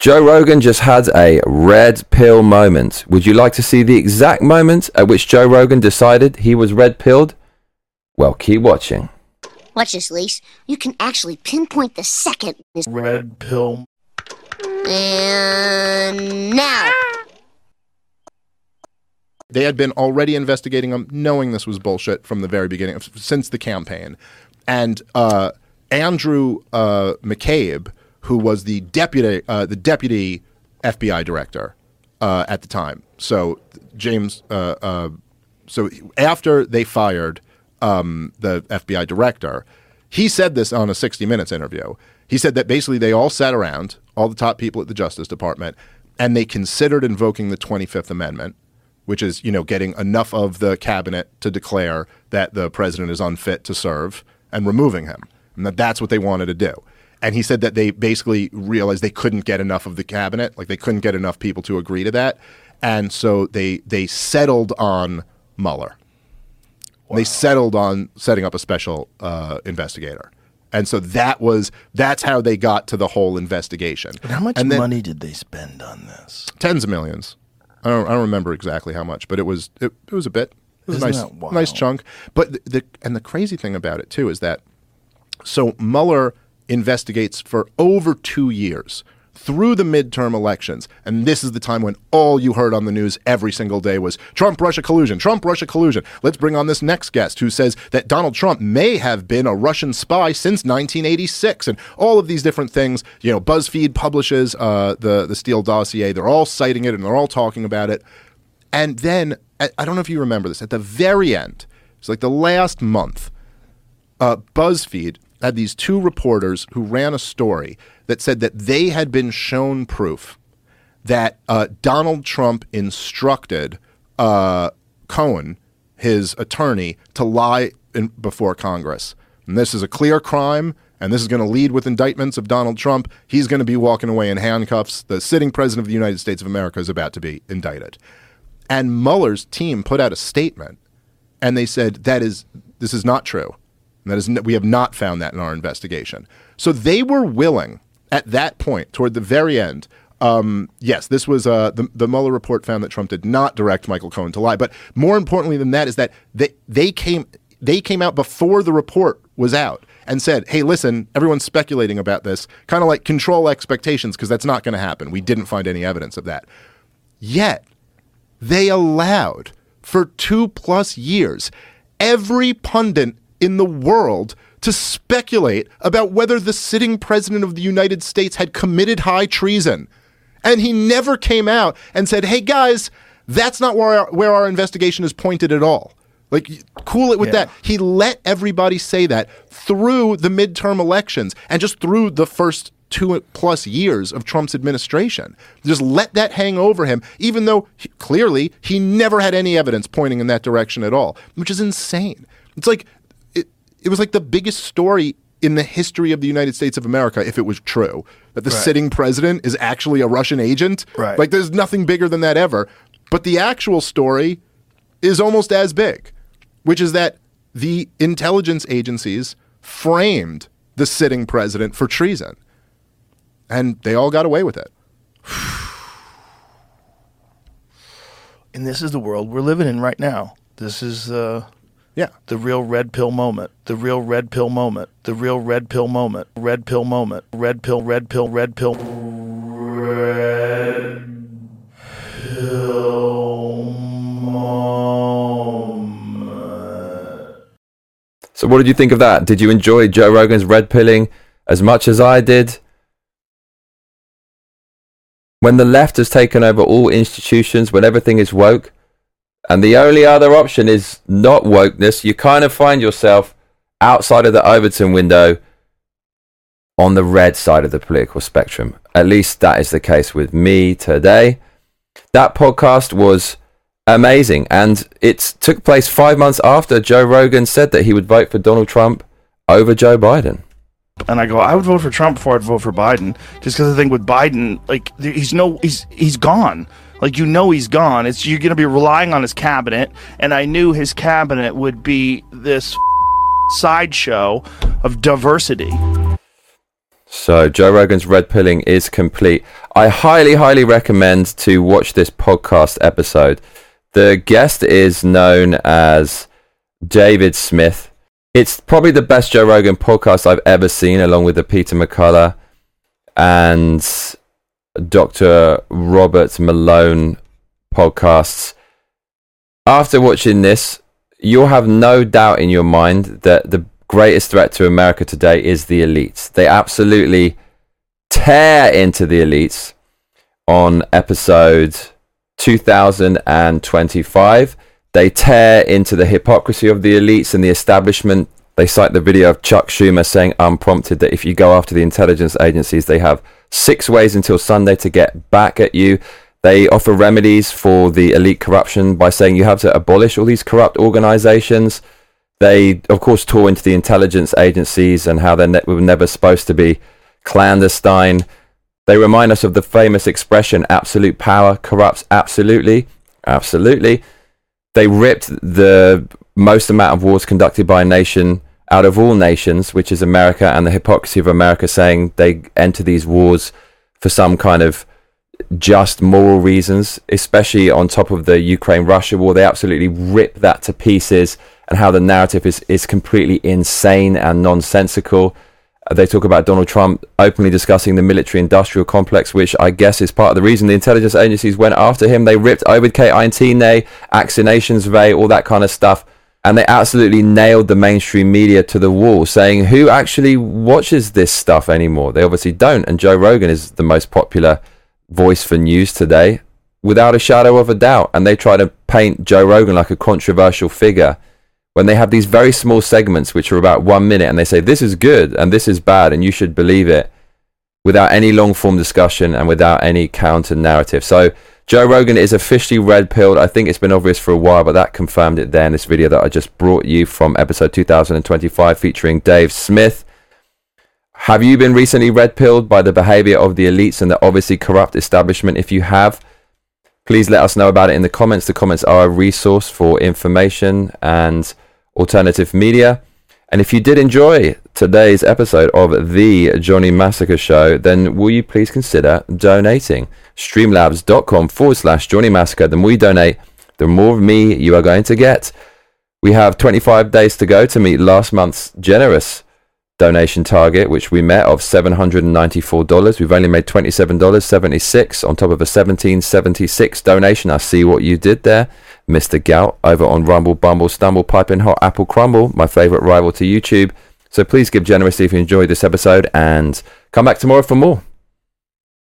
Joe Rogan just had a red pill moment. Would you like to see the exact moment at which Joe Rogan decided he was red pilled? Well, keep watching. Watch this, Lise. You can actually pinpoint the second. This Red pill. and now. They had been already investigating him, knowing this was bullshit from the very beginning, since the campaign. And uh, Andrew uh, McCabe, who was the deputy, uh, the deputy FBI director uh, at the time, so James, uh, uh, so after they fired um, the FBI director, he said this on a 60 Minutes interview. He said that basically they all sat around, all the top people at the Justice Department, and they considered invoking the 25th Amendment which is you know getting enough of the cabinet to declare that the president is unfit to serve and removing him, and that that's what they wanted to do. And he said that they basically realized they couldn't get enough of the cabinet, like they couldn't get enough people to agree to that, and so they they settled on Mueller. They settled on setting up a special uh, investigator. And so that was that's how they got to the whole investigation. But how much then- money did they spend on this? tens of millions. I don't, I don't remember exactly how much, but it was it, it was a bit. It was a Isn't nice nice chunk. But the, the and the crazy thing about it too is that so Mueller investigates for over two years through the midterm elections, and this is the time when all you heard on the news every single day was Trump Russia collusion, Trump Russia collusion. Let's bring on this next guest who says that Donald Trump may have been a Russian spy since 1986, and all of these different things. You know, BuzzFeed publishes uh, the the Steele dossier. They're all citing it and they're all talking about it. And then I, don't know if you remember this. At the very end, it's like the last month uh, BuzzFeed had these two reporters who ran a story that said that they had been shown proof that uh, Donald Trump instructed uh, Cohen, his attorney, to lie in, before Congress. And this is a clear crime, and this is going to lead with indictments of Donald Trump. He's going to be walking away in handcuffs. The sitting president of the United States of America is about to be indicted. And Mueller's team put out a statement and they said that is this is not true. That is we have not found that in our investigation. So they were willing at that point, toward the very end. Um, yes, this was uh, the the Mueller report found that Trump did not direct Michael Cohen to lie. But more importantly than that is that they they came they came out before the report was out and said, "Hey, listen, everyone's speculating about this. Kind of like control expectations because that's not going to happen. We didn't find any evidence of that." Yet they allowed for two plus years every pundit in the world to speculate about whether the sitting president of the United States had committed high treason. And he never came out and said, hey guys, that's not where our, where our investigation is pointed at all. Like, cool it with Yeah. that. He let everybody say that through the midterm elections and just through the first two plus years of Trump's administration. Just let that hang over him, even though he, clearly he never had any evidence pointing in that direction at all, which is insane. It's like it, was like the biggest story in the history of the United States of America if it was true that the Right. sitting president is actually a Russian agent. Right. Like there's nothing bigger than that ever. But the actual story is almost as big, which is that the intelligence agencies framed the sitting president for treason. And they all got away with it. And this is the world we're living in right now. This is uh, Yeah. the real red pill moment. The real red pill moment. The real red pill moment. Red pill moment. Red pill. Red pill. Red pill. Red pill moment. So, what did you think of that? Did you enjoy Joe Rogan's red pilling as much as I did? When the left has taken over all institutions, when everything is woke, and the only other option is not wokeness, you kind of find yourself outside of the Overton window on the red side of the political spectrum. At least that is the case with me today. That podcast was amazing, and it took place five months after Joe Rogan said that he would vote for Donald Trump over Joe Biden. And I go, I would vote for Trump before I'd vote for Biden, just because I think with Biden, like he's no, he's he's gone. Like you know he's gone. It's you're going to be relying on his cabinet, and I knew his cabinet would be this sideshow of diversity. So Joe Rogan's red pilling is complete. I highly, highly recommend to watch this podcast episode. The guest is known as David Smith. It's probably the best Joe Rogan podcast I've ever seen, along with the Peter McCullough and Dr. Robert Malone podcasts. After watching this, you'll have no doubt in your mind that the greatest threat to America today is the elites. They absolutely tear into the elites on episode 2025. They tear into the hypocrisy of the elites and the establishment. They cite the video of Chuck Schumer saying unprompted that if you go after the intelligence agencies, they have six ways until Sunday to get back at you. They offer remedies for the elite corruption by saying you have to abolish all these corrupt organizations. They, of course, tore into the intelligence agencies and how they ne- were never supposed to be clandestine. They remind us of the famous expression, absolute power corrupts absolutely. Absolutely. They ripped the most amount of wars conducted by a nation out of all nations, which is America, and the hypocrisy of America saying they enter these wars for some kind of just moral reasons, especially on top of the Ukraine Russia war. They absolutely rip that to pieces and how the narrative is, is completely insane and nonsensical. Uh, they talk about Donald Trump openly discussing the military industrial complex, which I guess is part of the reason the intelligence agencies went after him. They ripped COVID quarantine, vaccinations, Vay, all that kind of stuff. And they absolutely nailed the mainstream media to the wall, saying who actually watches this stuff anymore? They obviously don't. And Joe Rogan is the most popular voice for news today, without a shadow of a doubt. And they try to paint Joe Rogan like a controversial figure when they have these very small segments which are about one minute and they say this is good and this is bad and you should believe it without any long form discussion and without any counter narrative. So Joe Rogan is officially red pilled. I think it's been obvious for a while, but that confirmed it there in this video that I just brought you from episode 2025 featuring Dave Smith. Have you been recently red pilled by the behavior of the elites and the obviously corrupt establishment? If you have, please let us know about it in the comments. The comments are a resource for information and alternative media. And if you did enjoy today's episode of the Johnny Massacre Show, then will you please consider donating? Streamlabs.com forward slash Johnny Massacre. The more you donate, the more of me you are going to get. We have 25 days to go to meet last month's generous donation target, which we met of $794. We've only made $27.76 on top of a 1776 donation. I see what you did there, Mr. Gout, over on Rumble, Bumble, Stumble, Piping Hot, Apple Crumble, my favorite rival to YouTube. So please give generously if you enjoyed this episode and come back tomorrow for more.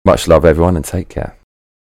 Much love, everyone, and take care.